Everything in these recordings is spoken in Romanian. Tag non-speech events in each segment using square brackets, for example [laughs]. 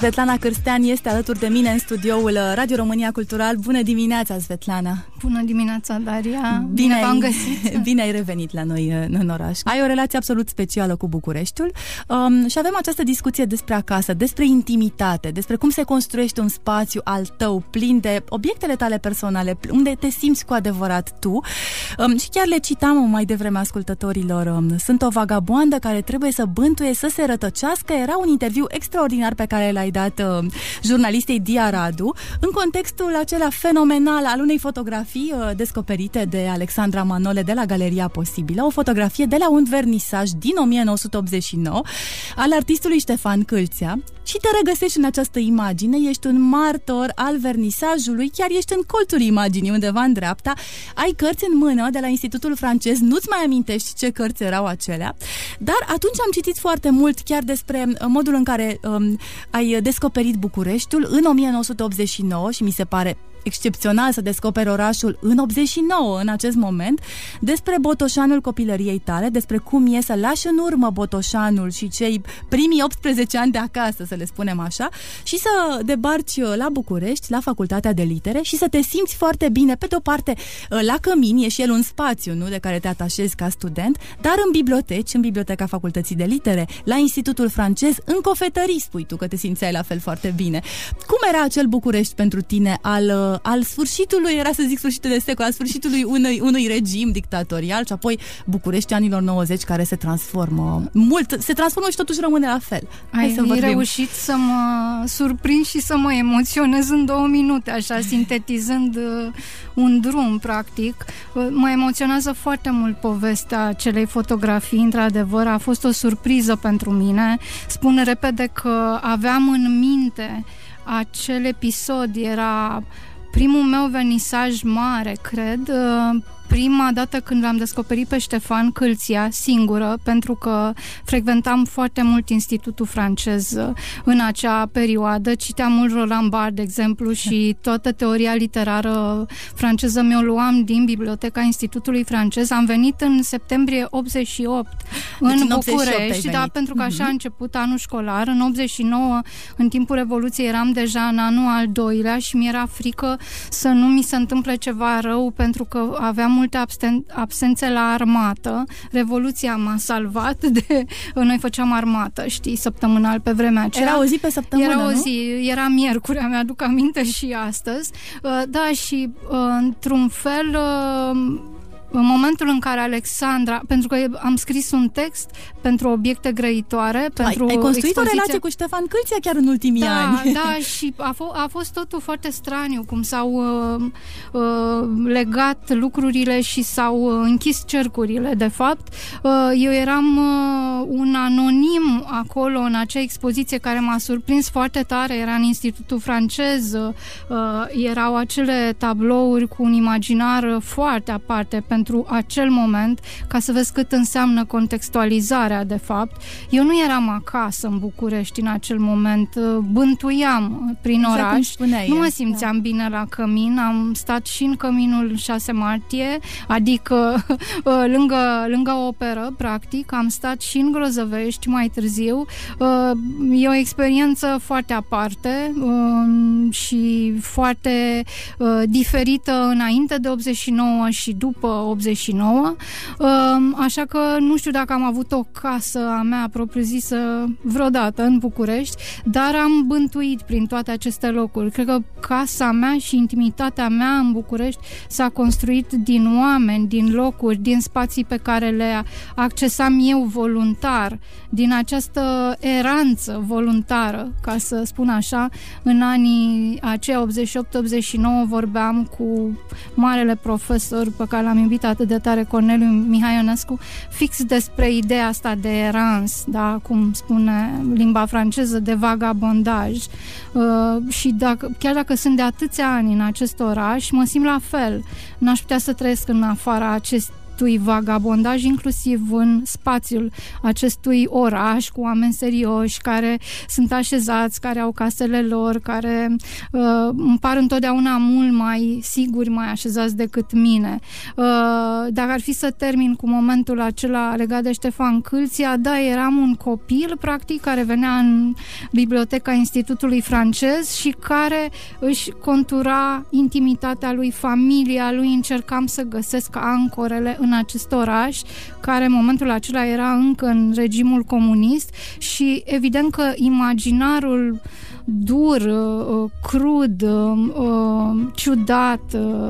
Svetlana Cârstean este alături de mine în studioul Radio România Cultural. Bună dimineața, Svetlana! Bună dimineața, Daria! Bine, bine v-am găsit! [laughs] Bine ai revenit la noi în oraș. Ai o relație absolut specială cu Bucureștiul um, și avem această discuție despre acasă, despre intimitate, despre cum se construiește un spațiu al tău plin de obiectele tale personale, unde te simți cu adevărat tu. Um, și chiar le citam mai devreme ascultătorilor. Um, sunt o vagabondă care trebuie să bântuie, să se rătăcească. Era un interviu extraordinar pe care l-ai dat uh, jurnalistei Dia Radu în contextul acela fenomenal al unei fotografii uh, descoperite de Alexandra Manole de la Galeria Posibilă, o fotografie de la un vernisaj din 1989 al artistului Ștefan Câlțea și te regăsești în această imagine, ești un martor al vernisajului, chiar ești în colțul imaginii undeva în dreapta, ai cărți în mână de la Institutul francez, nu-ți mai amintești ce cărți erau acelea, dar atunci am citit foarte mult chiar despre uh, modul în care um, ai descoperit Bucureștiul în 1989 și mi se pare excepțional să descoperi orașul în 89, în acest moment, despre Botoșanul copilăriei tale, despre cum e să lași în urmă Botoșanul și cei primii 18 ani de acasă, să le spunem așa, și să debarci la București, la Facultatea de Litere și să te simți foarte bine, pe de-o parte, la Cămin, e și el un spațiu, nu, de care te atașezi ca student, dar în biblioteci, în Biblioteca Facultății de Litere, la Institutul francez, în cofetării, spui tu că te simțeai la fel foarte bine. Cum era acel București pentru tine al al sfârșitului, era să zic sfârșitul de secol, al sfârșitului unui, unui regim dictatorial și apoi București anilor 90 care se transformă mult, se transformă și totuși rămâne la fel. Hai Ai să vorbim. reușit să mă surprind și să mă emoționez în două minute, așa, sintetizând uh, un drum, practic. Uh, mă emoționează foarte mult povestea acelei fotografii, într-adevăr, a fost o surpriză pentru mine. Spun repede că aveam în minte acel episod, era primul meu vernisaj mare, cred, uh, prima dată când l-am descoperit pe Ștefan Câlția, singură, pentru că frecventam foarte mult Institutul francez uh, în acea perioadă. Citeam mult Roland Barthes, de exemplu, și [laughs] toată teoria literară franceză mi-o luam din Biblioteca Institutului francez. Am venit în septembrie 88 deci în, în București, da, pentru că așa mm-hmm. a început anul școlar. În 89, în timpul Revoluției, eram deja în anul al doilea și mi-era frică să nu mi se întâmple ceva rău, pentru că aveam multe absen- absențe la armată. Revoluția m-a salvat [laughs] de... Noi făceam armată, știi, săptămânal pe vremea aceea. Era o zi pe săptămână, Era o nu? zi, era miercuri, mi-aduc aminte și astăzi. Uh, da, și uh, într-un fel uh, în momentul în care Alexandra, pentru că am scris un text pentru obiecte grăitoare, pentru ai, ai construit expoziția... o relație cu Ștefan Câlția chiar în ultimii da, ani. Da, și a, f- a fost totul foarte straniu, cum s-au uh, uh, legat lucrurile și s-au uh, închis cercurile, de fapt. Uh, eu eram uh, un anonim acolo, în acea expoziție care m-a surprins foarte tare, era în Institutul francez, uh, erau acele tablouri cu un imaginar foarte aparte pentru acel moment, ca să vezi cât înseamnă contextualizarea, de fapt. Eu nu eram acasă în București în acel moment, bântuiam prin exact oraș, nu mă simțeam da. bine la cămin, am stat și în căminul 6 martie, adică [laughs] lângă, lângă operă, practic, am stat și în Grozăvești mai târziu. E o experiență foarte aparte și foarte diferită înainte de 89 și după 89, așa că nu știu dacă am avut o casă a mea propriu-zisă vreodată în București, dar am bântuit prin toate aceste locuri. Cred că casa mea și intimitatea mea în București s-a construit din oameni, din locuri, din spații pe care le accesam eu voluntar, din această eranță voluntară, ca să spun așa, în anii aceia 88-89 vorbeam cu marele profesor pe care l-am invitat atât de tare Corneliu Mihai Ionescu, fix despre ideea asta de erans, da, cum spune limba franceză, de vagabondaj. Uh, și dacă, chiar dacă sunt de atâția ani în acest oraș, mă simt la fel. N-aș putea să trăiesc în afara acest, acestui vagabondaj, inclusiv în spațiul acestui oraș cu oameni serioși care sunt așezați, care au casele lor, care uh, îmi par întotdeauna mult mai siguri, mai așezați decât mine. Uh, dacă ar fi să termin cu momentul acela legat de Ștefan Câlția, da, eram un copil, practic, care venea în biblioteca Institutului francez și care își contura intimitatea lui, familia lui, încercam să găsesc ancorele în acest oraș, care în momentul acela era încă în regimul comunist și evident că imaginarul dur, uh, uh, crud, uh, ciudat,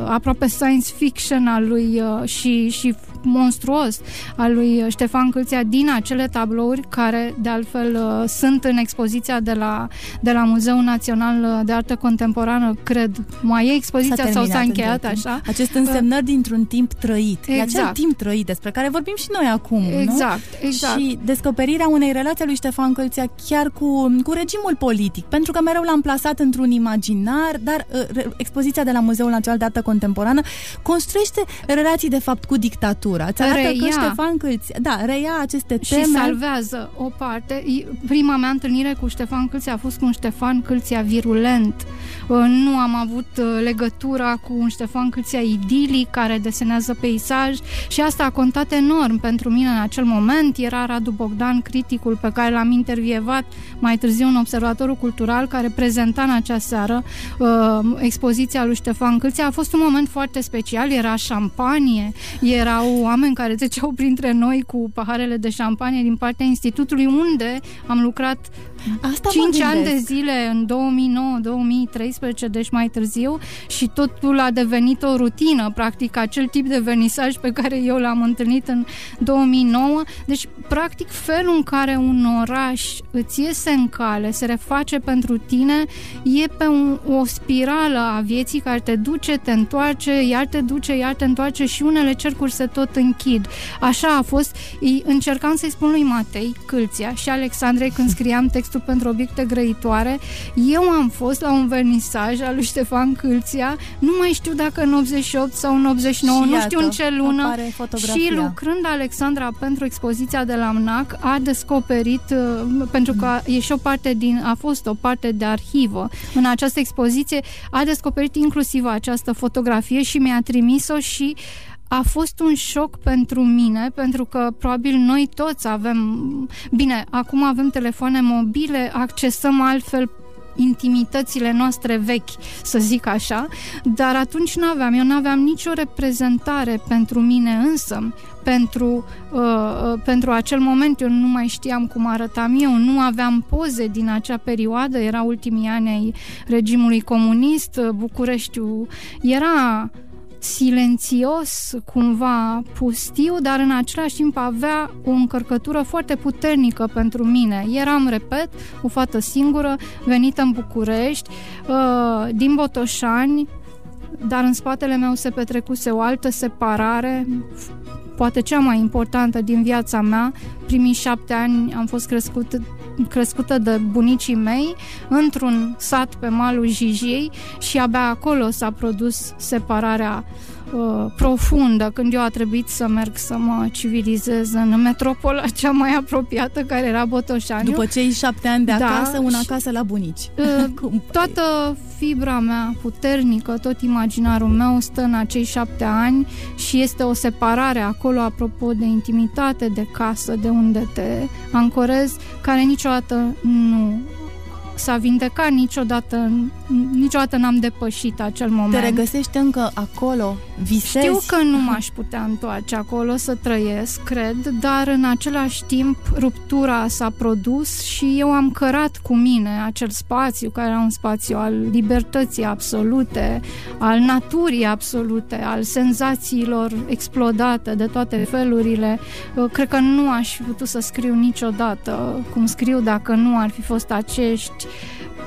aproape science fiction al lui și, și monstruos al lui Ștefan Câlția din acele tablouri care de altfel uh, sunt în expoziția de la, de la Muzeul Național de Artă Contemporană, cred. Mai e expoziția s-a sau s-a încheiat așa? Acest însemnări uh, dintr-un timp trăit. Exact. E acel exact. timp trăit despre care vorbim și noi acum, Exact, nu? exact. Și descoperirea unei relații a lui Ștefan Câlția chiar cu, cu regimul politic, pentru că mereu l-am plasat într-un imaginar, dar uh, expoziția de la Muzeul Național de Artă Contemporană construiește relații de fapt cu dictatura literatură. Îți arată reia. că Ștefan Câlți, da, reia aceste teme. Și salvează o parte. Prima mea întâlnire cu Ștefan Câlți a fost cu un Ștefan Câlția virulent. Uh, nu am avut uh, legătura cu un Ștefan Câlția idilic care desenează peisaj și asta a contat enorm pentru mine în acel moment. Era Radu Bogdan, criticul pe care l-am intervievat mai târziu în Observatorul Cultural care prezenta în acea seară uh, expoziția lui Ștefan Câlția. A fost un moment foarte special, era șampanie, erau oameni care treceau printre noi cu paharele de șampanie din partea institutului unde am lucrat Asta 5 ani de zile în 2009-2013, deci mai târziu și totul a devenit o rutină, practic acel tip de vernisaj pe care eu l-am întâlnit în 2009. Deci, practic, felul în care un oraș îți iese în cale, se reface pentru tine, e pe un, o spirală a vieții care te duce, te întoarce, iar te duce, iar te întoarce și unele cercuri se tot închid. Așa a fost. Încercam să-i spun lui Matei Câlția și Alexandrei când [laughs] scriam textul textul pentru obiecte grăitoare. Eu am fost la un vernisaj al lui Ștefan Câlția, nu mai știu dacă în 88 sau în 89, și nu iată, știu în ce lună. Și lucrând Alexandra pentru expoziția de la MNAC, a descoperit, uh, pentru că e și o parte din, a fost o parte de arhivă în această expoziție, a descoperit inclusiv această fotografie și mi-a trimis-o și a fost un șoc pentru mine, pentru că probabil noi toți avem... Bine, acum avem telefoane mobile, accesăm altfel intimitățile noastre vechi, să zic așa, dar atunci nu aveam, eu nu aveam nicio reprezentare pentru mine însă, pentru, uh, uh, pentru acel moment eu nu mai știam cum arătam eu, nu aveam poze din acea perioadă, era ultimii ani ai regimului comunist, Bucureștiul era silențios, cumva pustiu, dar în același timp avea o încărcătură foarte puternică pentru mine. Eram, repet, o fată singură, venită în București, uh, din Botoșani, dar în spatele meu se petrecuse o altă separare, poate cea mai importantă din viața mea. Primii șapte ani am fost crescut crescută de bunicii mei într-un sat pe malul Jijiei și abia acolo s-a produs separarea uh, profundă când eu a trebuit să merg să mă civilizez în metropola cea mai apropiată care era Botoșaniu. După cei șapte ani de da, acasă, una acasă la bunici. Uh, [laughs] toată fibra mea puternică, tot imaginarul meu stă în acei șapte ani și este o separare acolo apropo de intimitate, de casă, de unde te ancorezi, care niciodată nu s-a vindecat niciodată, niciodată n-am depășit acel moment. Te regăsești încă acolo? Visezi? Știu că nu m-aș putea întoarce acolo să trăiesc, cred, dar în același timp ruptura s-a produs și eu am cărat cu mine acel spațiu, care era un spațiu al libertății absolute, al naturii absolute, al senzațiilor explodate de toate felurile. Cred că nu aș fi putut să scriu niciodată cum scriu dacă nu ar fi fost acești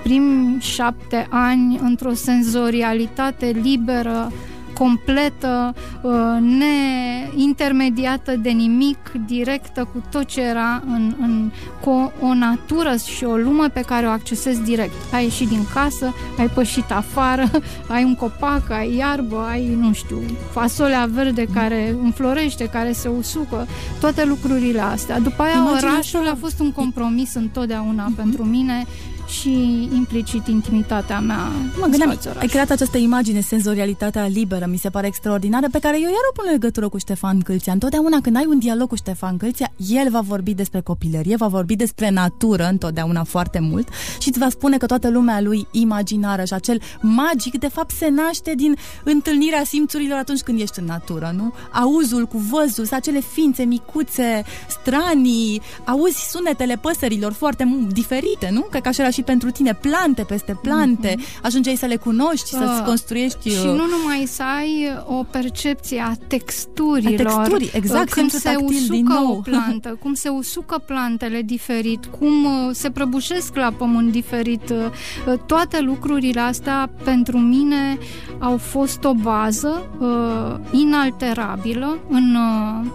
primi șapte ani într-o senzorialitate liberă, completă, uh, neintermediată de nimic, directă cu tot ce era în, în cu o, o natură și o lume pe care o accesezi direct. Ai ieșit din casă, ai pășit afară, [laughs] ai un copac, ai iarbă, ai, nu știu, fasolea verde care înflorește, care se usucă, toate lucrurile astea. După aia Imagine orașul a fost un compromis întotdeauna uh-huh. pentru mine și implicit intimitatea mea. Mă gândeam, ai creat această imagine, senzorialitatea liberă, mi se pare extraordinară, pe care eu iar o pun în legătură cu Ștefan Câlția. Întotdeauna când ai un dialog cu Ștefan Câlția, el va vorbi despre copilărie, va vorbi despre natură întotdeauna foarte mult și îți va spune că toată lumea lui imaginară și acel magic, de fapt, se naște din întâlnirea simțurilor atunci când ești în natură, nu? Auzul cu văzul, acele ființe micuțe, stranii, auzi sunetele păsărilor foarte diferite, nu? Cred că așa era și și pentru tine plante peste plante, mm-hmm. ajungeai să le cunoști, uh, să-ți construiești... Și uh, nu numai să ai o percepție a texturilor. A texturii, exact, când se usucă din nou. o plantă, cum se usucă plantele diferit, cum uh, se prăbușesc la pământ diferit. Uh, toate lucrurile astea pentru mine au fost o bază uh, inalterabilă în uh,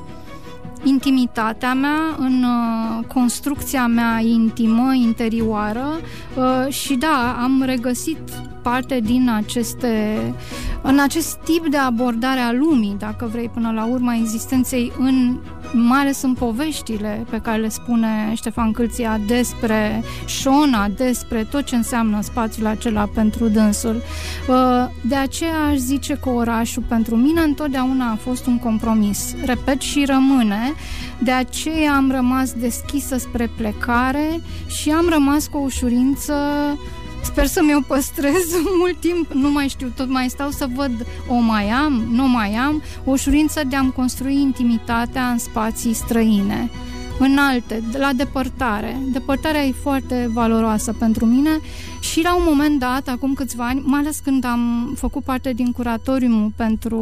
intimitatea mea, în uh, construcția mea intimă, interioară uh, și da, am regăsit parte din aceste, în acest tip de abordare a lumii, dacă vrei, până la urma existenței în mai ales în poveștile pe care le spune Ștefan Câlția despre Șona, despre tot ce înseamnă spațiul acela pentru dânsul. Uh, de aceea aș zice că orașul pentru mine întotdeauna a fost un compromis. Repet și rămâne. De aceea am rămas deschisă spre plecare și am rămas cu o ușurință Sper să mi-o păstrez [laughs] mult timp, nu mai știu, tot mai stau să văd, o mai am, nu mai am, o ușurință de a-mi construi intimitatea în spații străine înalte, la depărtare. Depărtarea e foarte valoroasă pentru mine și la un moment dat, acum câțiva ani, mai ales când am făcut parte din curatoriumul pentru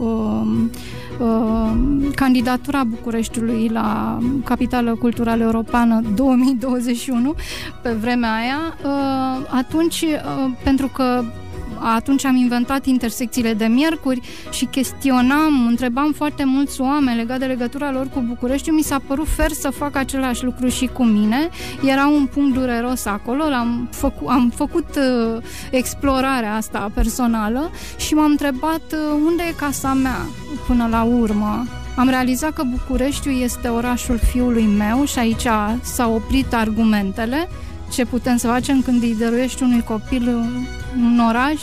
uh, uh, candidatura Bucureștiului la Capitală Culturală Europeană 2021, pe vremea aia, uh, atunci, uh, pentru că atunci am inventat intersecțiile de miercuri și chestionam, întrebam foarte mulți oameni legat de legătura lor cu București. Mi s-a părut fer să fac același lucru și cu mine. Era un punct dureros acolo, am făcut, am făcut uh, explorarea asta personală și m-am întrebat uh, unde e casa mea până la urmă. Am realizat că Bucureștiul este orașul fiului meu și aici s-au oprit argumentele ce putem să facem când îi dăruiești unui copil un oraș,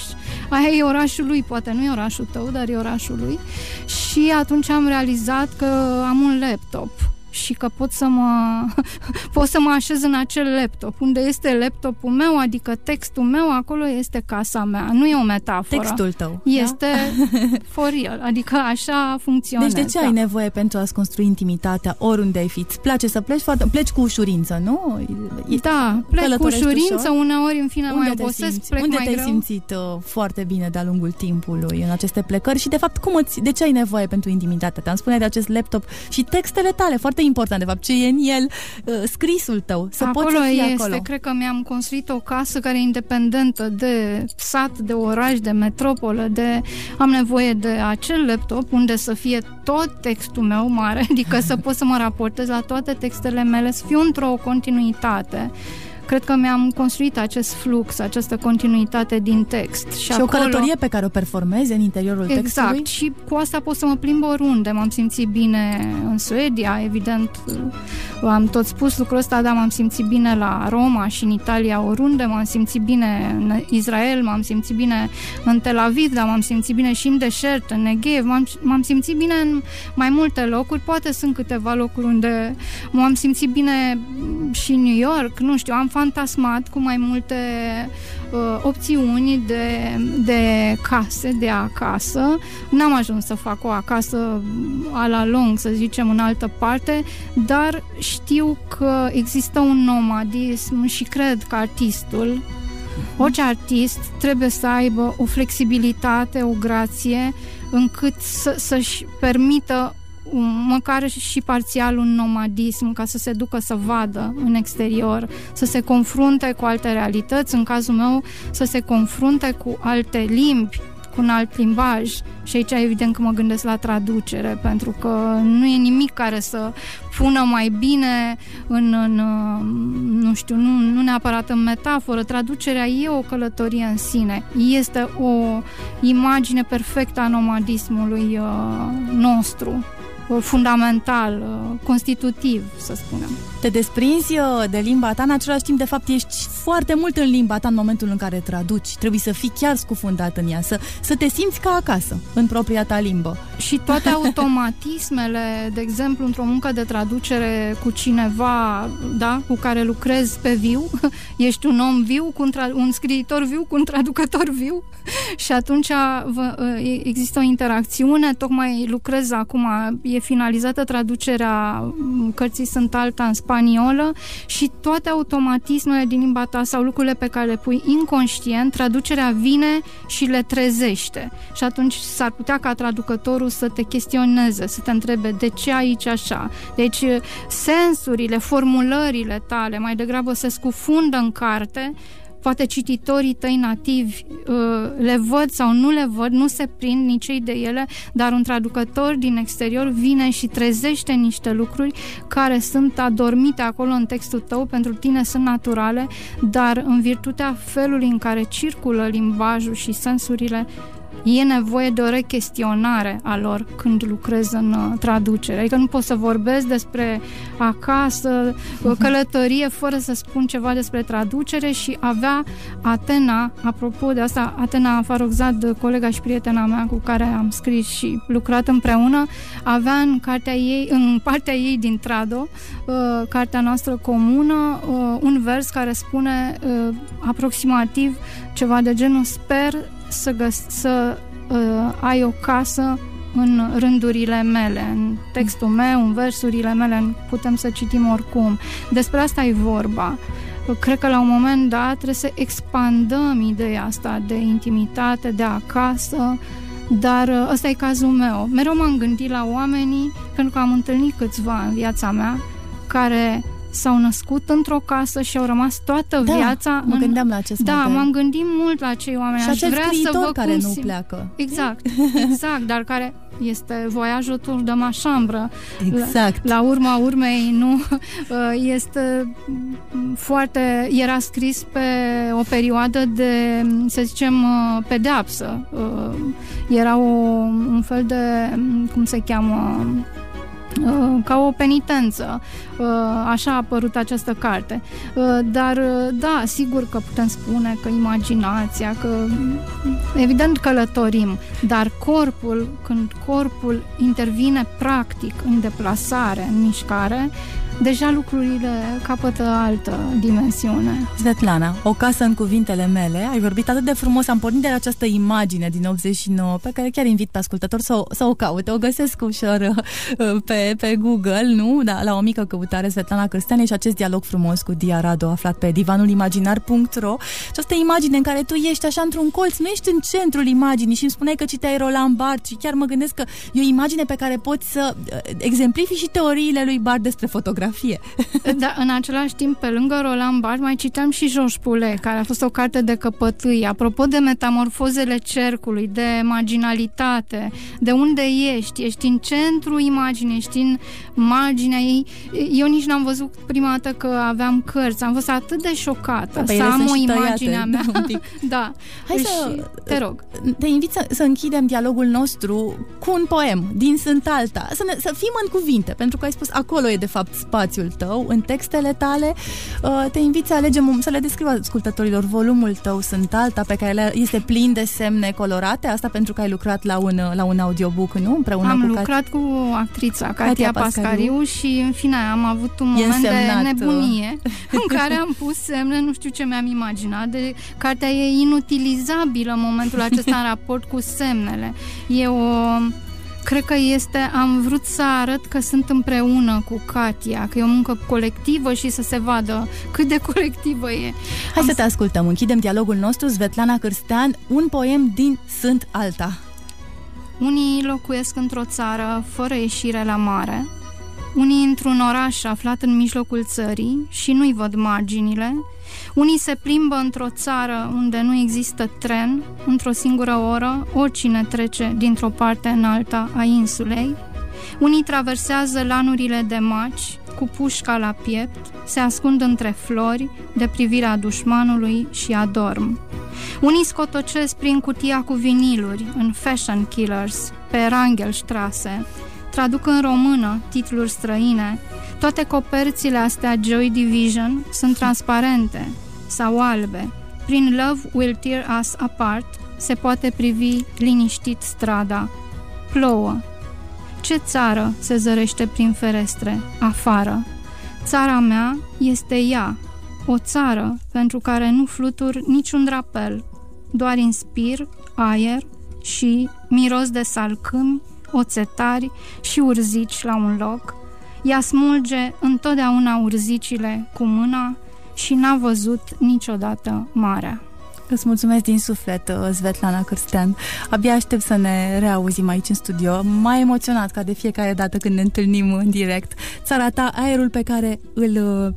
aia e orașul lui, poate nu e orașul tău, dar e orașul lui. Și atunci am realizat că am un laptop și că pot să mă [laughs] pot să mă așez în acel laptop. Unde este laptopul meu, adică textul meu, acolo este casa mea. Nu e o metaforă. Textul tău. Este da? [laughs] for real, adică așa funcționează. Deci de ce ai nevoie pentru a-ți construi intimitatea oriunde ai fi? Îți place să pleci foarte... Pleci cu ușurință, nu? Da, plec cu ușurință, ușor? uneori în fine unde mai obosesc, simți? plec unde mai te-ai greu? simțit uh, foarte bine de-a lungul timpului în aceste plecări și de fapt cum îți, de ce ai nevoie pentru intimitatea ta? Îmi spune de acest laptop și textele tale, foarte important, de fapt, ce e în el, uh, scrisul tău, să acolo poți să fii este. acolo. Cred că mi-am construit o casă care e independentă de sat, de oraș, de metropolă, de... Am nevoie de acel laptop unde să fie tot textul meu mare, [laughs] adică să pot să mă raportez la toate textele mele, să fiu într-o continuitate cred că mi-am construit acest flux, această continuitate din text. Și, și acolo... o călătorie pe care o performezi în interiorul exact. textului? Exact, și cu asta pot să mă plimb oriunde. M-am simțit bine în Suedia, evident, am tot spus lucrul ăsta, dar m-am simțit bine la Roma și în Italia oriunde, m-am simțit bine în Israel, m-am simțit bine în Tel Aviv, dar m-am simțit bine și în deșert, în Negev, m-am, m-am simțit bine în mai multe locuri, poate sunt câteva locuri unde m-am simțit bine și în New York, nu știu, am fantasmat cu mai multe uh, opțiuni de, de case, de acasă. N-am ajuns să fac o acasă a la lung, să zicem, în altă parte, dar știu că există un nomadism și cred că artistul Orice artist trebuie să aibă o flexibilitate, o grație, încât să, să-și permită măcar și parțial un nomadism ca să se ducă să vadă în exterior, să se confrunte cu alte realități, în cazul meu să se confrunte cu alte limbi, cu un alt limbaj și aici evident că mă gândesc la traducere, pentru că nu e nimic care să pună mai bine în, în nu știu, nu, nu neapărat în metaforă. Traducerea e o călătorie în sine. Este o imagine perfectă a nomadismului uh, nostru fundamental, uh, constitutiv, să spunem. Te desprinzi uh, de limba ta, în același timp, de fapt, ești foarte mult în limba ta în momentul în care traduci. Trebuie să fii chiar scufundat în ea, să, să te simți ca acasă, în propria ta limbă. Și toate automatismele, de exemplu, într-o muncă de traducere cu cineva da, cu care lucrezi pe viu, [laughs] ești un om viu, cu un, tra- un scriitor viu, cu un traducător viu [laughs] și atunci vă, uh, există o interacțiune, tocmai lucrez acum, e finalizată traducerea cărții Sunt alta în spaniolă și toate automatismele din limba ta sau lucrurile pe care le pui inconștient, traducerea vine și le trezește. Și atunci s-ar putea ca traducătorul să te chestioneze, să te întrebe de ce aici așa. Deci sensurile, formulările tale mai degrabă se scufundă în carte poate cititorii tăi nativi uh, le văd sau nu le văd, nu se prind nici ei de ele, dar un traducător din exterior vine și trezește niște lucruri care sunt adormite acolo în textul tău, pentru tine sunt naturale, dar în virtutea felului în care circulă limbajul și sensurile e nevoie de o rechestionare a lor când lucrez în uh, traducere. Adică nu pot să vorbesc despre acasă, o călătorie, fără să spun ceva despre traducere și avea Atena, apropo de asta, Atena Farogzad, colega și prietena mea cu care am scris și lucrat împreună, avea în, cartea ei, în partea ei din Trado, uh, cartea noastră comună, uh, un vers care spune aproximativ ceva de genul sper să, găs- să uh, ai o casă în rândurile mele, în textul meu, în versurile mele, putem să citim oricum. Despre asta e vorba. Cred că la un moment dat trebuie să expandăm ideea asta de intimitate, de acasă, dar uh, ăsta e cazul meu. Mereu m-am gândit la oamenii, pentru că am întâlnit câțiva în viața mea, care s-au născut într-o casă și au rămas toată da, viața mă în... gândeam la acest Da, model. m-am gândit mult la acei oameni. Și Aș vrea să văd care cum nu sim... pleacă. Exact, exact, dar care este voiajul tur de mașambră. Exact. La, la urma urmei, nu, [laughs] este foarte, era scris pe o perioadă de, să zicem, pedeapsă. Era o, un fel de, cum se cheamă, Uh, ca o penitență. Uh, așa a apărut această carte. Uh, dar, da, sigur că putem spune că imaginația, că evident călătorim, dar corpul, când corpul intervine practic în deplasare, în mișcare, deja lucrurile capătă altă dimensiune. Svetlana, o casă în cuvintele mele, ai vorbit atât de frumos, am pornit de la această imagine din 89, pe care chiar invit pe ascultător să o, să o caute, o găsesc ușor uh, pe, pe Google, nu? Da, la o mică căutare, Svetlana Cârsteane și acest dialog frumos cu Dia Rado, aflat pe divanulimaginar.ro această imagine în care tu ești așa într-un colț, nu ești în centrul imaginii și îmi spuneai că citeai Roland Barthes și chiar mă gândesc că e o imagine pe care poți să uh, exemplifici și teoriile lui Barthes despre fotografie fotografie. [laughs] Da, în același timp, pe lângă Roland Barthes, mai citeam și Georges Poulet, care a fost o carte de căpătâi. Apropo de metamorfozele cercului, de marginalitate, de unde ești, ești în centru imaginii, ești în marginea ei. Eu nici n-am văzut prima dată că aveam cărți, am fost atât de șocată da, să am o imagine a mea. Da, un pic. [laughs] da. Hai și să, te rog. Te invit să, să închidem dialogul nostru cu un poem din Sunt Alta, să, ne, să fim în cuvinte, pentru că ai spus acolo e de fapt spațiul tău, în textele tale. Uh, te invit să alegem, să le descriu ascultătorilor volumul tău Sunt Alta, pe care este plin de semne colorate, asta pentru că ai lucrat la un, la un audiobook, nu? Împreună am cu lucrat Cat... cu actrița Katia, Katia Pascariu, Pascariu și în fine am avut un moment de uh, nebunie [laughs] în care am pus semne, nu știu ce mi-am imaginat, de cartea e inutilizabilă în momentul acesta în raport cu semnele. E o Cred că este, am vrut să arăt că sunt împreună cu Katia, că e o muncă colectivă și să se vadă cât de colectivă e. Hai am să te ascultăm, închidem dialogul nostru, Svetlana Cârstean, un poem din Sunt Alta. Unii locuiesc într-o țară fără ieșire la mare, unii într-un oraș aflat în mijlocul țării și nu-i văd marginile, unii se plimbă într-o țară unde nu există tren, într-o singură oră, oricine trece dintr-o parte în alta a insulei, unii traversează lanurile de maci cu pușca la piept, se ascund între flori de privirea dușmanului și adorm. Unii scotocesc prin cutia cu viniluri în Fashion Killers pe Rangelstrasse, traduc în română titluri străine. Toate coperțile astea Joy Division sunt transparente sau albe. Prin Love Will Tear Us Apart se poate privi liniștit strada. Plouă. Ce țară se zărește prin ferestre? Afară. Țara mea este ea, o țară pentru care nu flutur niciun drapel, doar inspir aer și miros de salcâmi, oțetari și urzici la un loc. Ea smulge întotdeauna urzicile cu mâna și n-a văzut niciodată marea. Îți mulțumesc din suflet, uh, Svetlana Cârstean. Abia aștept să ne reauzim aici în studio. Mai emoționat ca de fiecare dată când ne întâlnim în direct. Țara ta, aerul pe care îl, uh,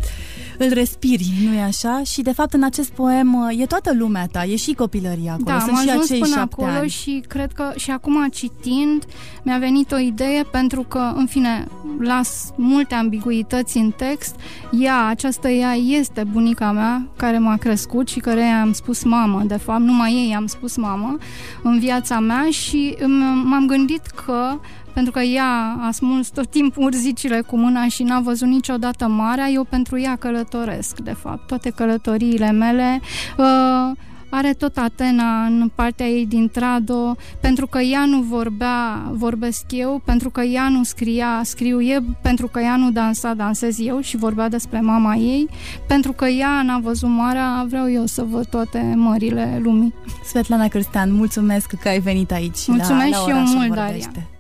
îl respiri, nu e așa? Și de fapt în acest poem uh, e toată lumea ta, e și copilăria acolo. Da, Sunt am și ajuns acei până șapte acolo ani. și cred că și acum citind mi-a venit o idee pentru că, în fine, las multe ambiguități în text. Ea, această ea este bunica mea care m-a crescut și care am spus mamă, de fapt, numai ei am spus mamă în viața mea și m- m-am gândit că pentru că ea a smuls tot timpul urzicile cu mâna și n-a văzut niciodată marea, eu pentru ea călătoresc, de fapt. Toate călătoriile mele uh, are tot Atena în partea ei din Trado, pentru că ea nu vorbea, vorbesc eu, pentru că ea nu scria, scriu eu, pentru că ea nu dansa, dansez eu și vorbea despre mama ei, pentru că ea n-a văzut marea, vreau eu să văd toate mările lumii. Svetlana Cârstean, mulțumesc că ai venit aici Mulțumesc la, la și eu Orașul mult, Vorbește. Daria.